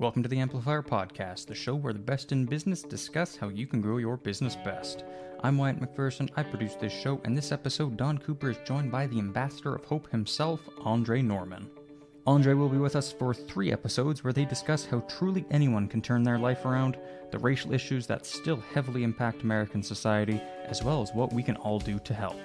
Welcome to the Amplifier Podcast, the show where the best in business discuss how you can grow your business best. I'm Wyatt McPherson, I produce this show, and this episode, Don Cooper is joined by the ambassador of hope himself, Andre Norman. Andre will be with us for three episodes where they discuss how truly anyone can turn their life around, the racial issues that still heavily impact American society, as well as what we can all do to help.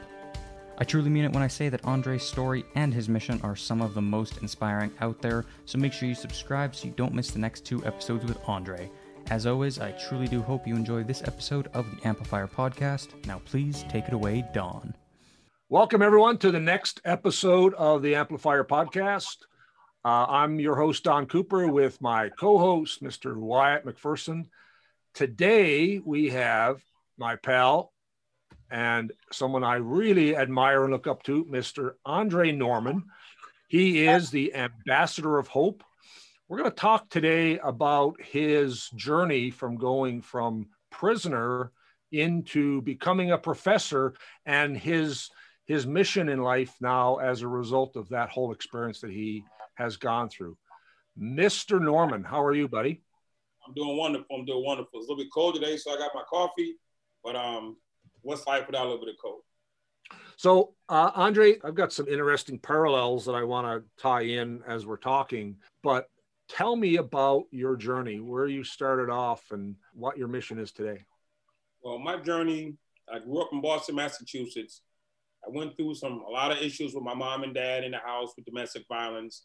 I truly mean it when I say that Andre's story and his mission are some of the most inspiring out there, so make sure you subscribe so you don't miss the next two episodes with Andre. As always, I truly do hope you enjoy this episode of the Amplifier Podcast. Now, please take it away, Don. Welcome, everyone, to the next episode of the Amplifier Podcast. Uh, I'm your host, Don Cooper, with my co host, Mr. Wyatt McPherson. Today, we have my pal, and someone I really admire and look up to, Mr. Andre Norman. He is the ambassador of hope. We're going to talk today about his journey from going from prisoner into becoming a professor and his his mission in life now as a result of that whole experience that he has gone through. Mr. Norman, how are you, buddy? I'm doing wonderful. I'm doing wonderful. It's a little bit cold today, so I got my coffee, but um, what's life without a little bit of cold? So, uh, Andre, I've got some interesting parallels that I want to tie in as we're talking, but tell me about your journey, where you started off and what your mission is today. Well, my journey, I grew up in Boston, Massachusetts. I went through some a lot of issues with my mom and dad in the house with domestic violence.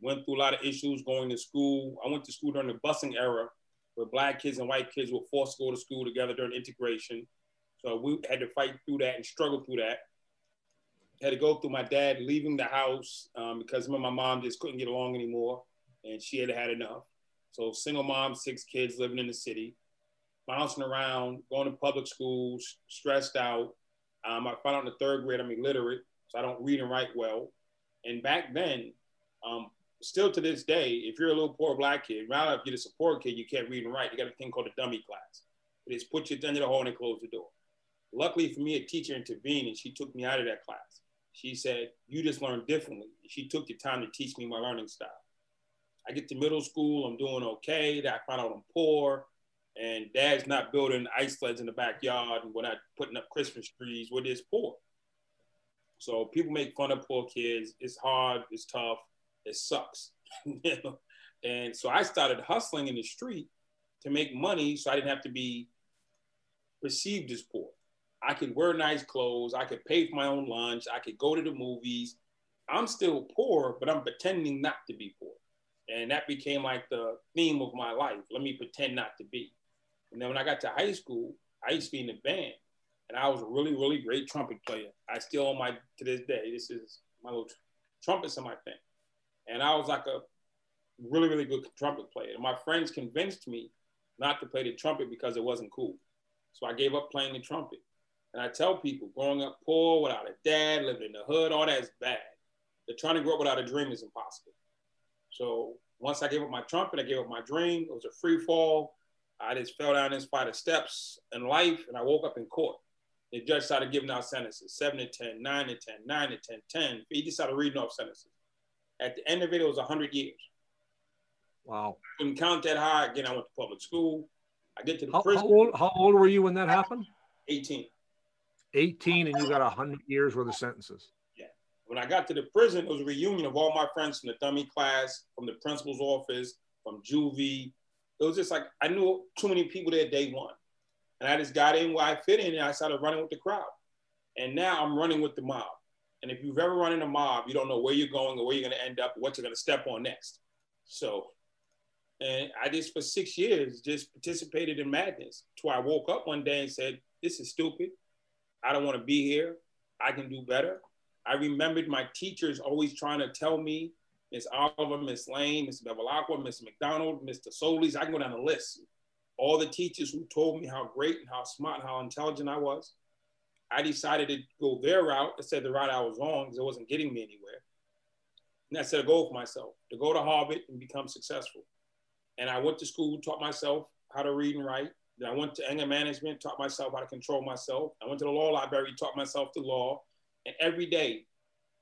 Went through a lot of issues going to school. I went to school during the busing era, where black kids and white kids were forced to go to school together during integration. So we had to fight through that and struggle through that. Had to go through my dad leaving the house um, because him and my mom just couldn't get along anymore, and she had had enough. So single mom, six kids living in the city, bouncing around, going to public schools, stressed out. Um, I found out in the third grade I'm illiterate, so I don't read and write well. And back then, um, still to this day, if you're a little poor black kid, rather if you're a support kid, you can't read and write. You got a thing called a dummy class. They just put you the end of the hall and close the door. Luckily for me, a teacher intervened and she took me out of that class. She said, You just learn differently. She took the time to teach me my learning style. I get to middle school, I'm doing okay. Then I find out I'm poor, and dad's not building ice sleds in the backyard, and we're not putting up Christmas trees. We're just poor. So people make fun of poor kids. It's hard, it's tough, it sucks. and so I started hustling in the street to make money so I didn't have to be perceived as poor. I could wear nice clothes. I could pay for my own lunch. I could go to the movies. I'm still poor, but I'm pretending not to be poor. And that became like the theme of my life. Let me pretend not to be. And then when I got to high school, I used to be in the band. And I was a really, really great trumpet player. I still on my, to this day, this is my little trumpets in my thing. And I was like a really, really good trumpet player. And my friends convinced me not to play the trumpet because it wasn't cool. So I gave up playing the trumpet. And I tell people growing up poor, without a dad, living in the hood, all that is bad. They're trying to grow up without a dream is impossible. So once I gave up my trumpet, I gave up my dream. It was a free fall. I just fell down this flight of steps in life and I woke up in court. The judge started giving out sentences, seven to 10, nine to 10, nine to 10, 10. He just started reading off sentences. At the end of it, it was 100 years. Wow. I couldn't count that high. Again, I went to public school. I get to the how, prison. How old, how old were you when that happened? 18. 18 and you got 100 years worth of sentences. Yeah. When I got to the prison, it was a reunion of all my friends from the dummy class, from the principal's office, from juvie. It was just like I knew too many people there day one. And I just got in where I fit in and I started running with the crowd. And now I'm running with the mob. And if you've ever run in a mob, you don't know where you're going or where you're going to end up what you're going to step on next. So, and I just for six years just participated in madness. Till I woke up one day and said, "This is stupid. I don't want to be here. I can do better." I remembered my teachers always trying to tell me, Miss Oliver, Miss Lane, Miss Bevilacqua, Miss McDonald, Mr. Solis. I can go down the list. All the teachers who told me how great and how smart and how intelligent I was. I decided to go their route instead of the route I was on because it wasn't getting me anywhere. And I set a goal for myself to go to Harvard and become successful. And I went to school, taught myself how to read and write. Then I went to anger management, taught myself how to control myself. I went to the law library, taught myself the law. And every day,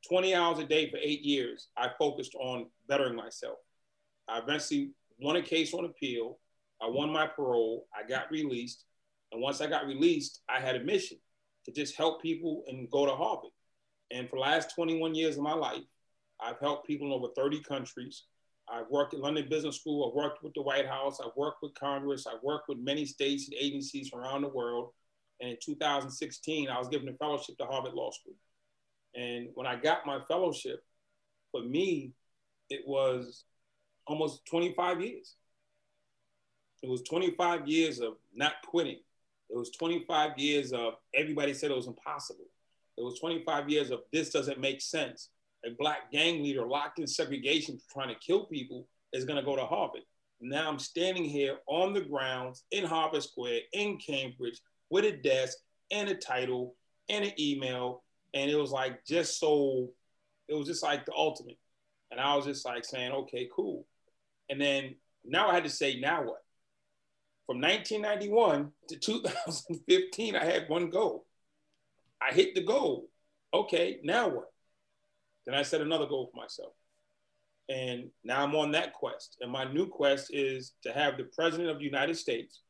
20 hours a day for eight years, I focused on bettering myself. I eventually won a case on appeal. I won my parole. I got released. And once I got released, I had a mission to just help people and go to Harvard. And for the last 21 years of my life, I've helped people in over 30 countries. I've worked at London Business School. I've worked with the White House. I've worked with Congress. I've worked with many states and agencies around the world. And in 2016, I was given a fellowship to Harvard Law School. And when I got my fellowship, for me, it was almost 25 years. It was 25 years of not quitting. It was 25 years of everybody said it was impossible. It was 25 years of this doesn't make sense. A black gang leader locked in segregation trying to kill people is going to go to Harvard. Now I'm standing here on the grounds in Harvard Square in Cambridge with a desk and a title and an email. And it was like just so, it was just like the ultimate. And I was just like saying, okay, cool. And then now I had to say, now what? From 1991 to 2015, I had one goal. I hit the goal. Okay, now what? Then I set another goal for myself. And now I'm on that quest. And my new quest is to have the president of the United States,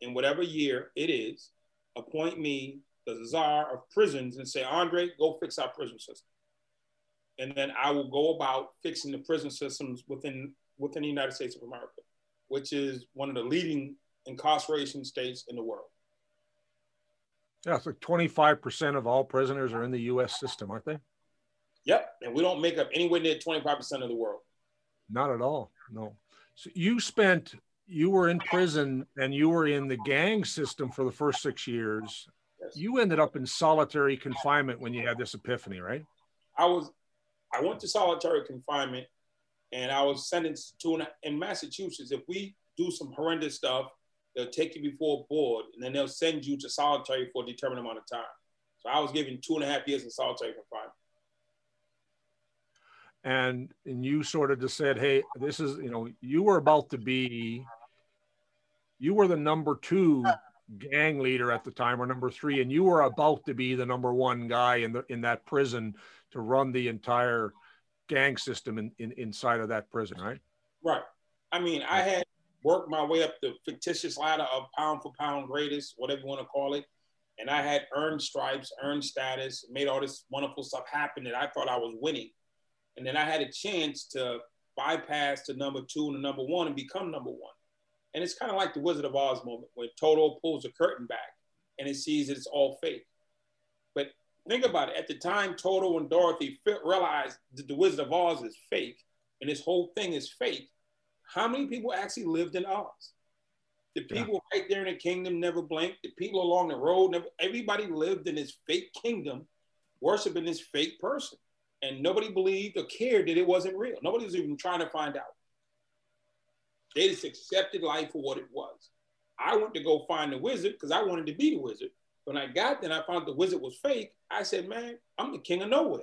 in whatever year it is, appoint me the czar of prisons and say, Andre, go fix our prison system. And then I will go about fixing the prison systems within within the United States of America, which is one of the leading incarceration states in the world. Yeah, so 25% of all prisoners are in the US system, aren't they? Yep. And we don't make up anywhere near 25% of the world. Not at all. No. So you spent, you were in prison and you were in the gang system for the first six years. Yes. You ended up in solitary confinement when you had this epiphany, right? I was, I went to solitary confinement and I was sentenced to an, in Massachusetts. If we do some horrendous stuff, they'll take you before a board, and then they'll send you to solitary for a determined amount of time. So I was given two and a half years in solitary confinement. And and you sort of just said, hey, this is you know you were about to be, you were the number two gang leader at the time or number three, and you were about to be the number one guy in the in that prison to run the entire gang system in, in inside of that prison, right? Right. I mean, I had worked my way up the fictitious ladder of pound for pound greatest, whatever you want to call it. And I had earned stripes, earned status, made all this wonderful stuff happen that I thought I was winning. And then I had a chance to bypass to number two and the number one and become number one. And it's kind of like the Wizard of Oz moment when Toto pulls the curtain back and it sees that it's all fake. But think about it. At the time, Toto and Dorothy realized that the Wizard of Oz is fake and this whole thing is fake. How many people actually lived in Oz? The people yeah. right there in the kingdom never blinked. The people along the road never. Everybody lived in this fake kingdom, worshiping this fake person, and nobody believed or cared that it wasn't real. Nobody was even trying to find out. They just accepted life for what it was. I went to go find the wizard because I wanted to be the wizard. When I got there and I found the wizard was fake, I said, "Man, I'm the king of nowhere.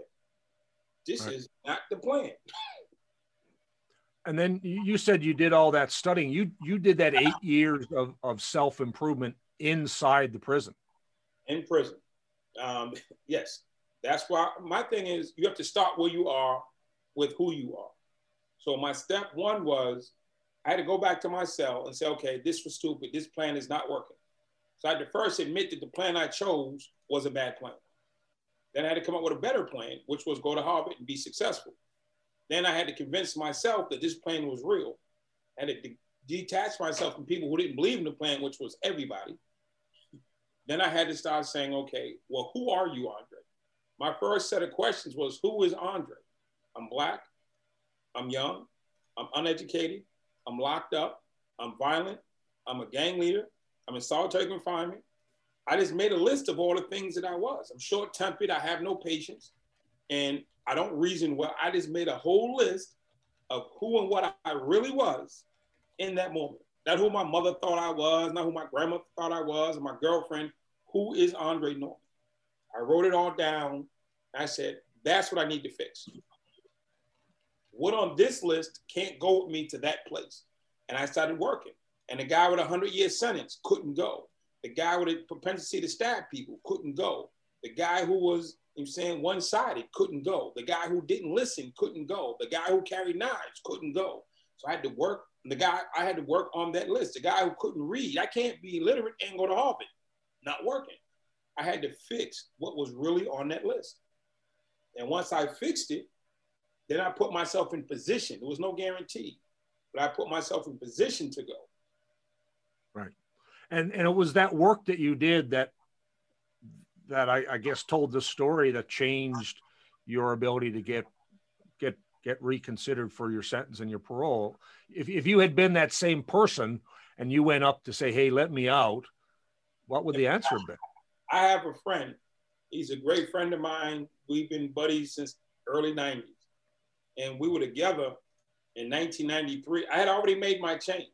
This right. is not the plan." and then you said you did all that studying. You you did that eight years of, of self improvement inside the prison. In prison, um, yes. That's why my thing is you have to start where you are with who you are. So my step one was I had to go back to my cell and say, okay, this was stupid. This plan is not working. So I had to first admit that the plan I chose was a bad plan. Then I had to come up with a better plan, which was go to Harvard and be successful. Then I had to convince myself that this plan was real. I had to de- detach myself from people who didn't believe in the plan, which was everybody. Then I had to start saying, okay, well, who are you, Andre? My first set of questions was, who is Andre? I'm black, I'm young, I'm uneducated, I'm locked up, I'm violent, I'm a gang leader, I'm in solitary confinement. I just made a list of all the things that I was. I'm short tempered, I have no patience, and I don't reason well. I just made a whole list of who and what I really was in that moment. Not who my mother thought I was, not who my grandmother thought I was, and my girlfriend. Who is Andre Norman? I wrote it all down. I said, that's what I need to fix. What on this list can't go with me to that place? And I started working. And the guy with a 100 year sentence couldn't go. The guy with a propensity to stab people couldn't go. The guy who was you saying one sided couldn't go. The guy who didn't listen couldn't go. The guy who carried knives couldn't go. So I had to work the guy I had to work on that list, the guy who couldn't read. I can't be illiterate and go to Harvard, not working. I had to fix what was really on that list. And once I fixed it, then I put myself in position. There was no guarantee, but I put myself in position to go. Right. And and it was that work that you did that that I, I guess told the story that changed your ability to get get get reconsidered for your sentence and your parole. If if you had been that same person and you went up to say, "Hey, let me out," what would the answer have been? I have a friend. He's a great friend of mine. We've been buddies since early 90s. And we were together in 1993. I had already made my change.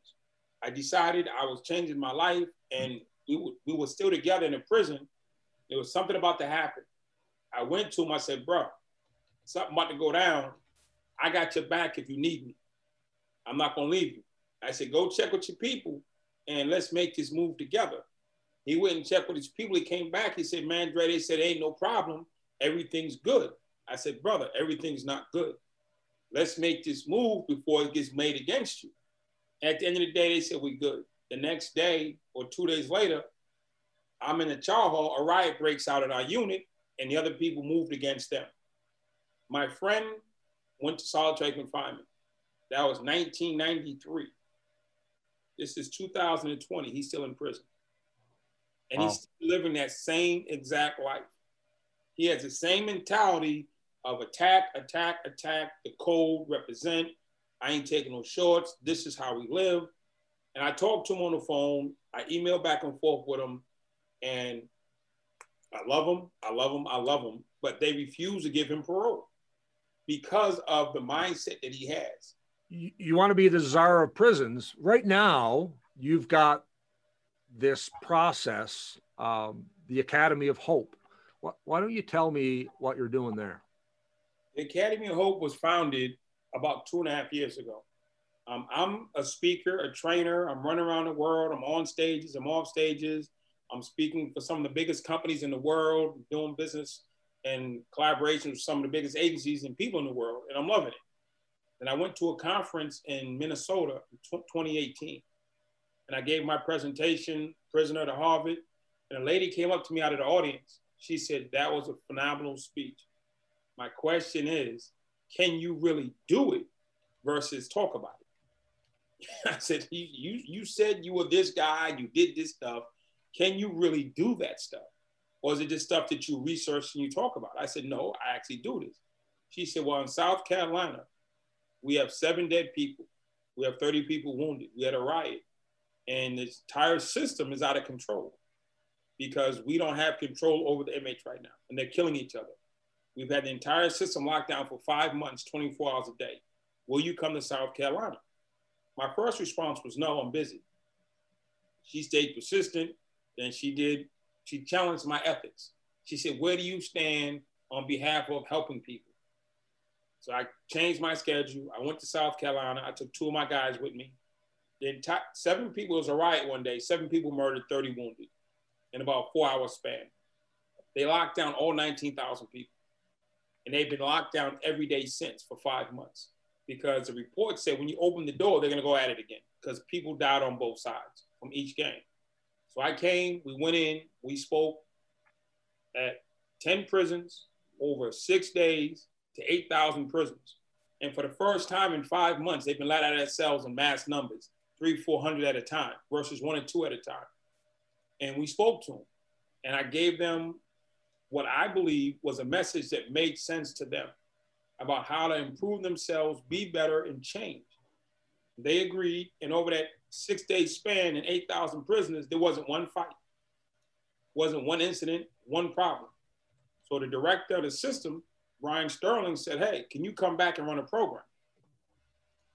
I decided I was changing my life and we, were, we were still together in the prison. There was something about to happen. I went to him, I said, bro, something about to go down. I got your back if you need me. I'm not gonna leave you. I said, go check with your people and let's make this move together. He went and checked with his people. He came back. He said, man, Dre, they said, ain't no problem. Everything's good. I said, brother, everything's not good. Let's make this move before it gets made against you. At the end of the day, they said, we good. The next day or two days later, I'm in the chow hall. A riot breaks out in our unit, and the other people moved against them. My friend went to solitary confinement. That was 1993. This is 2020. He's still in prison. And wow. he's living that same exact life. He has the same mentality of attack, attack, attack, the cold, represent. I ain't taking no shorts. This is how we live. And I talked to him on the phone. I emailed back and forth with him. And I love him. I love him. I love him. But they refuse to give him parole because of the mindset that he has. You, you want to be the czar of prisons. Right now, you've got this process, um, the Academy of Hope. Why, don't you tell me what you're doing there? The Academy of Hope was founded about two and a half years ago. Um, I'm a speaker, a trainer. I'm running around the world. I'm on stages. I'm off stages. I'm speaking for some of the biggest companies in the world, doing business and collaboration with some of the biggest agencies and people in the world, and I'm loving it. And I went to a conference in Minnesota in 2018, and I gave my presentation, prisoner to Harvard, and a lady came up to me out of the audience. She said, That was a phenomenal speech. My question is, can you really do it versus talk about it? I said, you, you, you said you were this guy, you did this stuff. Can you really do that stuff? Or is it just stuff that you research and you talk about? I said, no, I actually do this. She said, well, in South Carolina, we have seven dead people. We have 30 people wounded. We had a riot. And the entire system is out of control because we don't have control over the inmates right now. And they're killing each other. We've had the entire system locked down for five months, 24 hours a day. Will you come to South Carolina? My first response was, no, I'm busy. She stayed persistent. and she did she challenged my ethics. She said, Where do you stand on behalf of helping people? So I changed my schedule. I went to South Carolina. I took two of my guys with me. The entire, seven people, was a riot one day. Seven people murdered, 30 wounded in about four hours span. They locked down all 19,000 people. And they've been locked down every day since for five months because the report said when you open the door, they're to go at it again because people died on both sides from each game. So I came, we went in, we spoke at 10 prisons over six days to 8,000 prisoners. And for the first time in five months, they've been let out of their cells in mass numbers, three, 400 at a time versus one and two at a time. And we spoke to them. And I gave them what I believe was a message that made sense to them about how to improve themselves, be better, and change. They agreed. And over that six day span and 8,000 prisoners, there wasn't one fight, wasn't one incident, one problem. So the director of the system, Bryan Stirling, said, Hey, can you come back and run a program?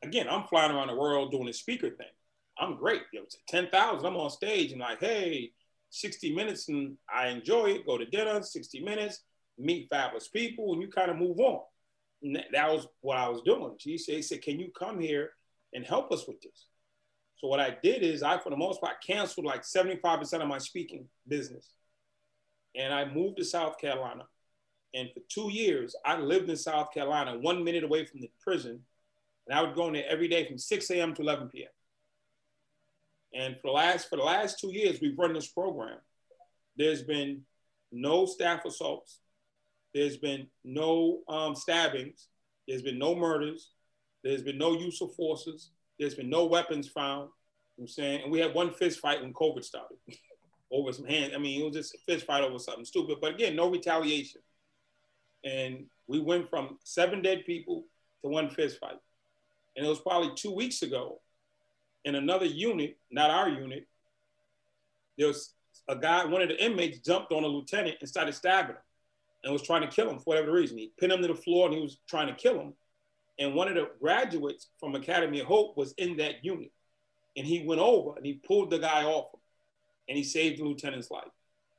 Again, I'm flying around the world doing a speaker thing. I'm great. Know, 10,000, I'm on stage and like, hey, 60 minutes and I enjoy it. Go to dinner, 60 minutes, meet fabulous people, and you kind of move on. And that was what I was doing. She said, he said, Can you come here and help us with this? So what I did is I, for the most part, canceled like 75% of my speaking business. And I moved to South Carolina. And for two years, I lived in South Carolina, one minute away from the prison. And I would go in there every day from 6 a.m. to 11 p.m. And for the last for the last two years, we've run this program. There's been no staff assaults. There's been no um, stabbings. There's been no murders. There's been no use of forces. There's been no weapons found. I'm saying, and we had one fist fight when COVID started over some hands. I mean, it was just a fist fight over something stupid. But again, no retaliation. And we went from seven dead people to one fist fight. And it was probably two weeks ago in another unit, not our unit, there was a guy, one of the inmates jumped on a lieutenant and started stabbing him and was trying to kill him for whatever reason. He pinned him to the floor and he was trying to kill him. And one of the graduates from Academy of Hope was in that unit. And he went over and he pulled the guy off him and he saved the lieutenant's life.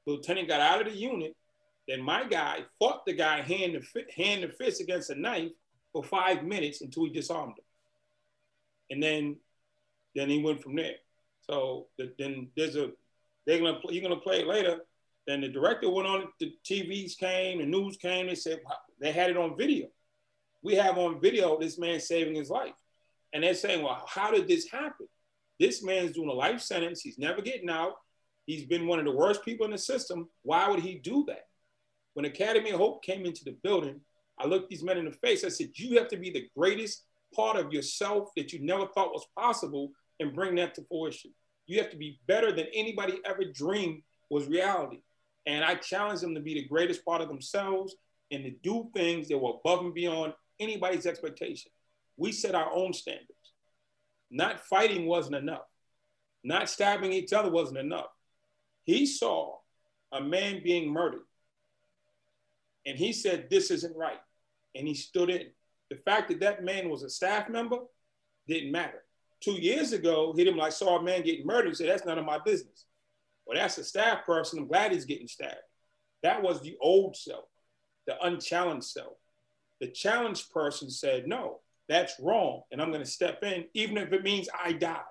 The lieutenant got out of the unit. Then my guy fought the guy hand to, hand to fist against a knife for five minutes until he disarmed him. And then, then he went from there. So the, then there's a, they're gonna, play, you're gonna play it later. Then the director went on, the TVs came, the news came, they said they had it on video. We have on video this man saving his life. And they're saying, well, how did this happen? This man's doing a life sentence. He's never getting out. He's been one of the worst people in the system. Why would he do that? When Academy of Hope came into the building, I looked these men in the face. I said, You have to be the greatest part of yourself that you never thought was possible and bring that to fruition. You have to be better than anybody ever dreamed was reality. And I challenge them to be the greatest part of themselves and to do things that were above and beyond anybody's expectation. We set our own standards. Not fighting wasn't enough. Not stabbing each other wasn't enough. He saw a man being murdered and he said, This isn't right. And he stood in. The fact that that man was a staff member didn't matter. Two years ago, he didn't like saw a man getting murdered and said, That's none of my business. Well, that's a staff person. I'm glad he's getting stabbed. That was the old self, the unchallenged self. The challenged person said, No, that's wrong. And I'm going to step in, even if it means I die.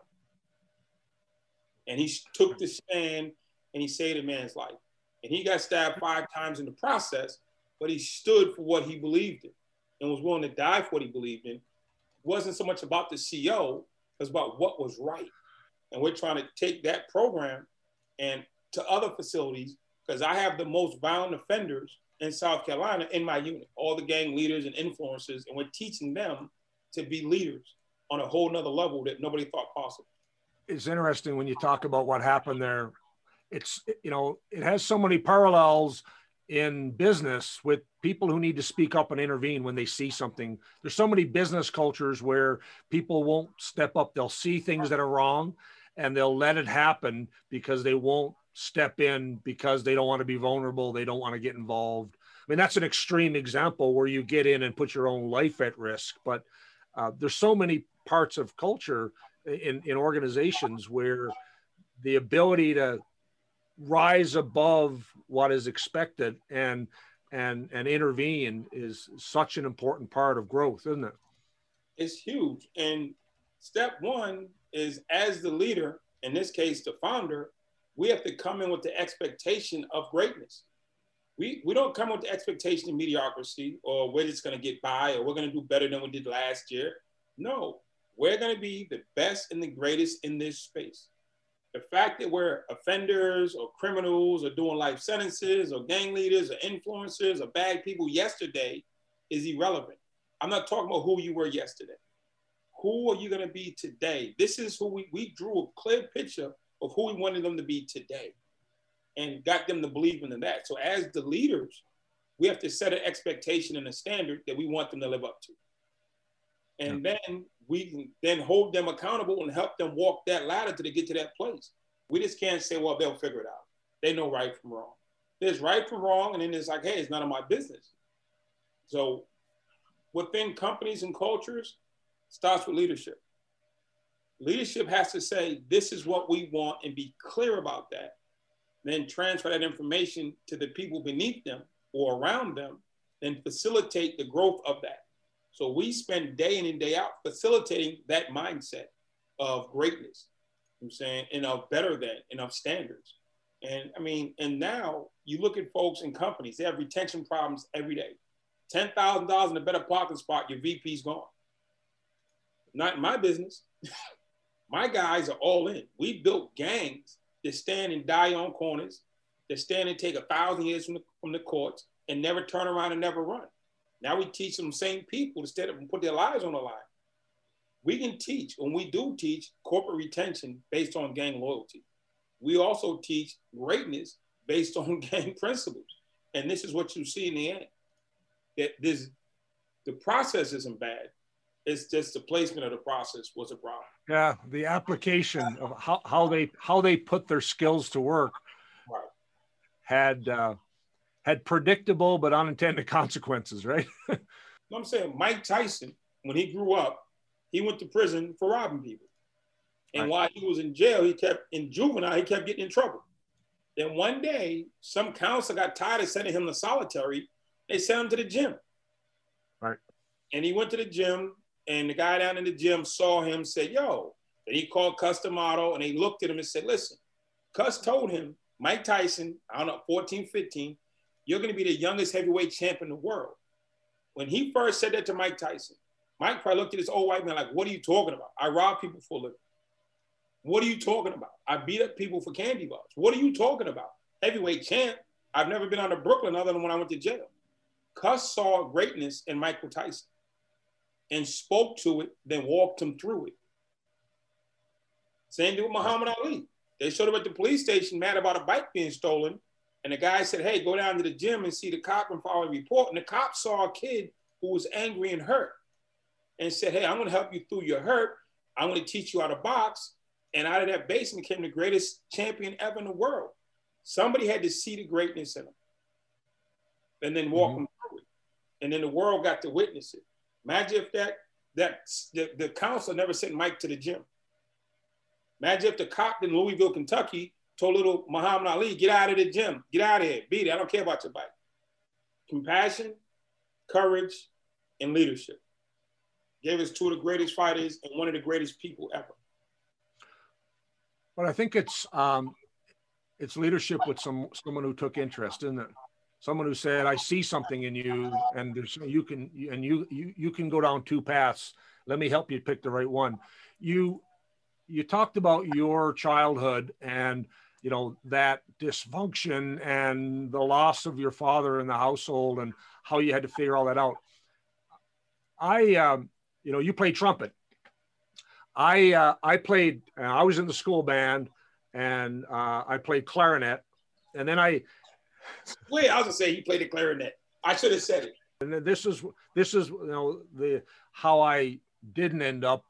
And he took the stand and he saved a man's life. And he got stabbed five times in the process, but he stood for what he believed in and was willing to die for what he believed in. Wasn't so much about the CO, it was about what was right. And we're trying to take that program and to other facilities because I have the most violent offenders in South Carolina in my unit, all the gang leaders and influencers, and we're teaching them to be leaders on a whole nother level that nobody thought possible. It's interesting when you talk about what happened there. It's, you know, it has so many parallels in business with people who need to speak up and intervene when they see something. There's so many business cultures where people won't step up. They'll see things that are wrong and they'll let it happen because they won't step in because they don't want to be vulnerable. They don't want to get involved. I mean, that's an extreme example where you get in and put your own life at risk. But uh, there's so many parts of culture in, in organizations where the ability to rise above what is expected and and and intervene is such an important part of growth isn't it? It's huge. And step one is as the leader in this case the founder we have to come in with the expectation of greatness. We, we don't come with the expectation of mediocrity or we're just going to get by or we're going to do better than we did last year. No we're going to be the best and the greatest in this space the fact that we're offenders or criminals or doing life sentences or gang leaders or influencers or bad people yesterday is irrelevant. I'm not talking about who you were yesterday. Who are you going to be today? This is who we, we drew a clear picture of who we wanted them to be today and got them to believe in that. So, as the leaders, we have to set an expectation and a standard that we want them to live up to. And then we can then hold them accountable and help them walk that ladder to get to that place. We just can't say, well, they'll figure it out. They know right from wrong. There's right from wrong, and then it's like, hey, it's none of my business. So within companies and cultures, starts with leadership. Leadership has to say, this is what we want and be clear about that. Then transfer that information to the people beneath them or around them, and facilitate the growth of that. So we spend day in and day out facilitating that mindset of greatness. I'm saying, and of better than, and of standards. And I mean, and now you look at folks in companies, they have retention problems every day. $10,000 in a better parking spot, your VP's gone. Not in my business. my guys are all in. We built gangs that stand and die on corners, that stand and take a thousand years from the, from the courts and never turn around and never run. Now we teach them same people instead of put their lives on the line. We can teach, and we do teach corporate retention based on gang loyalty. We also teach greatness based on gang principles. And this is what you see in the end. That this the process isn't bad. It's just the placement of the process was a problem. Yeah, the application of how, how they how they put their skills to work right. had uh, had predictable but unintended consequences, right? I'm saying Mike Tyson, when he grew up, he went to prison for robbing people. And right. while he was in jail, he kept in juvenile, he kept getting in trouble. Then one day, some counselor got tired of sending him to solitary. They sent him to the gym. Right. And he went to the gym, and the guy down in the gym saw him, said, Yo. And he called Cus D'Amato, and he looked at him and said, Listen, Cus told him, Mike Tyson, I don't know, 14, 15, you're going to be the youngest heavyweight champ in the world. When he first said that to Mike Tyson, Mike probably looked at this old white man like, what are you talking about? I rob people for a living. What are you talking about? I beat up people for candy bars. What are you talking about? Heavyweight champ. I've never been on to Brooklyn other than when I went to jail. Cus saw greatness in Michael Tyson and spoke to it, then walked him through it. Same thing with Muhammad Ali. They showed up at the police station mad about a bike being stolen. And the guy said, Hey, go down to the gym and see the cop and file a report. And the cop saw a kid who was angry and hurt and said, Hey, I'm going to help you through your hurt. I'm going to teach you how to box. And out of that basement came the greatest champion ever in the world. Somebody had to see the greatness in him and then walk mm-hmm. him through it. And then the world got to witness it. Imagine if that that the, the council never sent Mike to the gym. Imagine if the cop in Louisville, Kentucky told little Muhammad Ali, get out of the gym, get out of here, beat it. I don't care about your bike. Compassion, courage, and leadership gave us two of the greatest fighters and one of the greatest people ever. But I think it's um, it's leadership with some someone who took interest in it. Someone who said, "I see something in you, and there's you can and you you you can go down two paths. Let me help you pick the right one." You you talked about your childhood and you know that dysfunction and the loss of your father in the household and how you had to figure all that out. I um, you know, you play trumpet. I uh, I played. Uh, I was in the school band, and uh, I played clarinet. And then I. Wait, I was gonna say he played the clarinet. I should have said it. And this is this is you know the how I didn't end up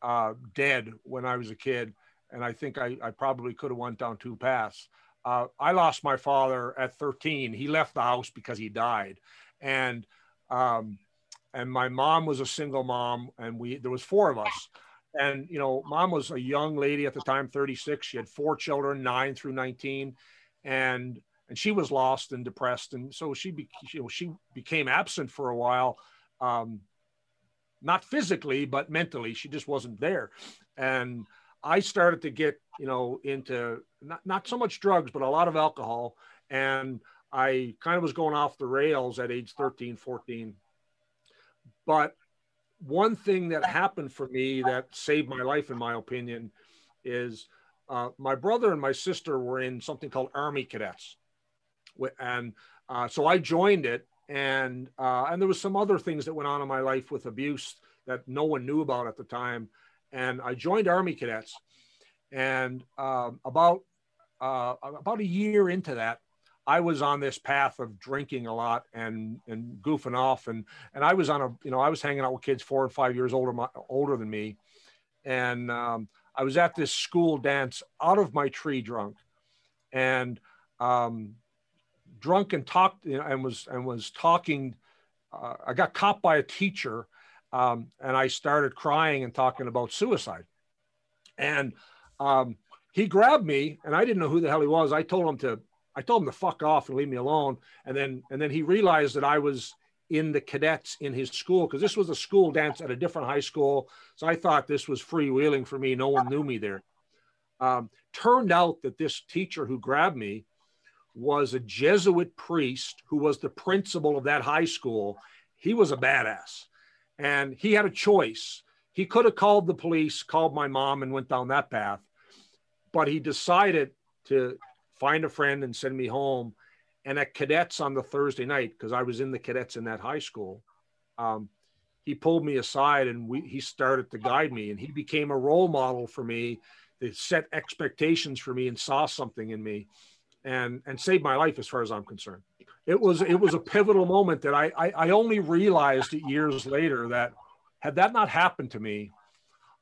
uh, dead when I was a kid, and I think I, I probably could have went down two paths. Uh, I lost my father at 13. He left the house because he died, and um, and my mom was a single mom and we there was four of us. And you know mom was a young lady at the time 36 she had four children 9 through 19 and and she was lost and depressed. And so she be, you know, she became absent for a while um, not physically but mentally. She just wasn't there. And i started to get you know into not, not so much drugs but a lot of alcohol and i kind of was going off the rails at age 13 14 but one thing that happened for me that saved my life, in my opinion, is uh, my brother and my sister were in something called Army Cadets, and uh, so I joined it. And uh, and there was some other things that went on in my life with abuse that no one knew about at the time. And I joined Army Cadets, and um, about uh, about a year into that, I was on this path of drinking a lot and and goofing off. And and I was on a you know I was hanging out with kids four and five years older my, older than me, and um, I was at this school dance out of my tree drunk, and um, drunk and talked you know, and was and was talking. Uh, I got caught by a teacher, um, and I started crying and talking about suicide, and um, he grabbed me and I didn't know who the hell he was. I told him to I told him to fuck off and leave me alone. And then and then he realized that I was in the cadets in his school because this was a school dance at a different high school. So I thought this was freewheeling for me. No one knew me there. Um, turned out that this teacher who grabbed me was a Jesuit priest who was the principal of that high school. He was a badass and he had a choice. he could have called the police, called my mom, and went down that path. But he decided to find a friend and send me home. And at cadets on the Thursday night, because I was in the cadets in that high school, um, he pulled me aside and we, he started to guide me. And he became a role model for me that set expectations for me and saw something in me and, and saved my life as far as I'm concerned. It was, it was a pivotal moment that I, I, I only realized years later that had that not happened to me,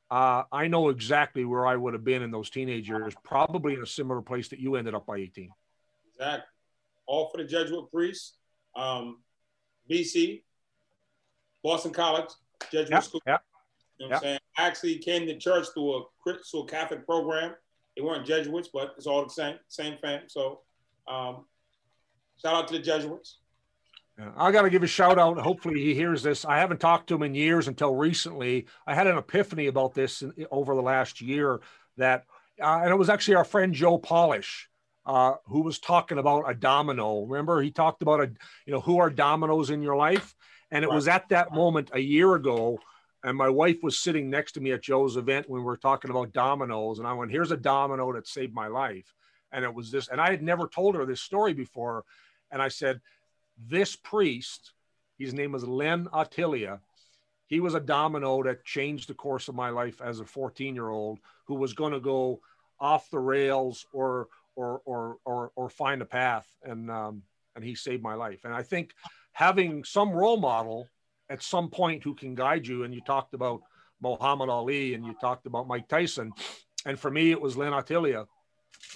uh, I know exactly where I would have been in those teenage years, probably in a similar place that you ended up by 18. Exactly. All for the Jesuit priests. Um, BC, Boston College, Jesuit yep, School. Yep. You know what I'm saying? I actually came to church through a Catholic program. They weren't Jesuits, but it's all the same, same fam. So um, shout out to the Jesuits. I got to give a shout out. Hopefully, he hears this. I haven't talked to him in years until recently. I had an epiphany about this over the last year that, uh, and it was actually our friend Joe Polish. Uh, who was talking about a domino. Remember, he talked about a, you know, who are dominoes in your life? And it right. was at that moment a year ago. And my wife was sitting next to me at Joe's event when we were talking about dominoes. And I went, here's a domino that saved my life. And it was this, and I had never told her this story before. And I said, this priest, his name was Len Attilia. He was a domino that changed the course of my life as a 14 year old who was going to go off the rails or, or, or, or, or find a path. And, um, and he saved my life. And I think having some role model at some point who can guide you, and you talked about Muhammad Ali and you talked about Mike Tyson. And for me, it was Len Attilia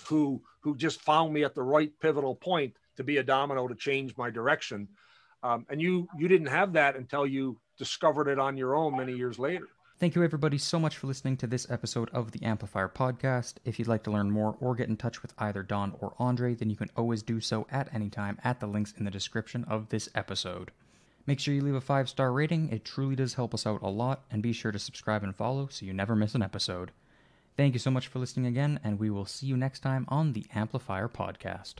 who, who just found me at the right pivotal point to be a domino to change my direction. Um, and you you didn't have that until you discovered it on your own many years later. Thank you, everybody, so much for listening to this episode of the Amplifier Podcast. If you'd like to learn more or get in touch with either Don or Andre, then you can always do so at any time at the links in the description of this episode. Make sure you leave a five star rating, it truly does help us out a lot, and be sure to subscribe and follow so you never miss an episode. Thank you so much for listening again, and we will see you next time on the Amplifier Podcast.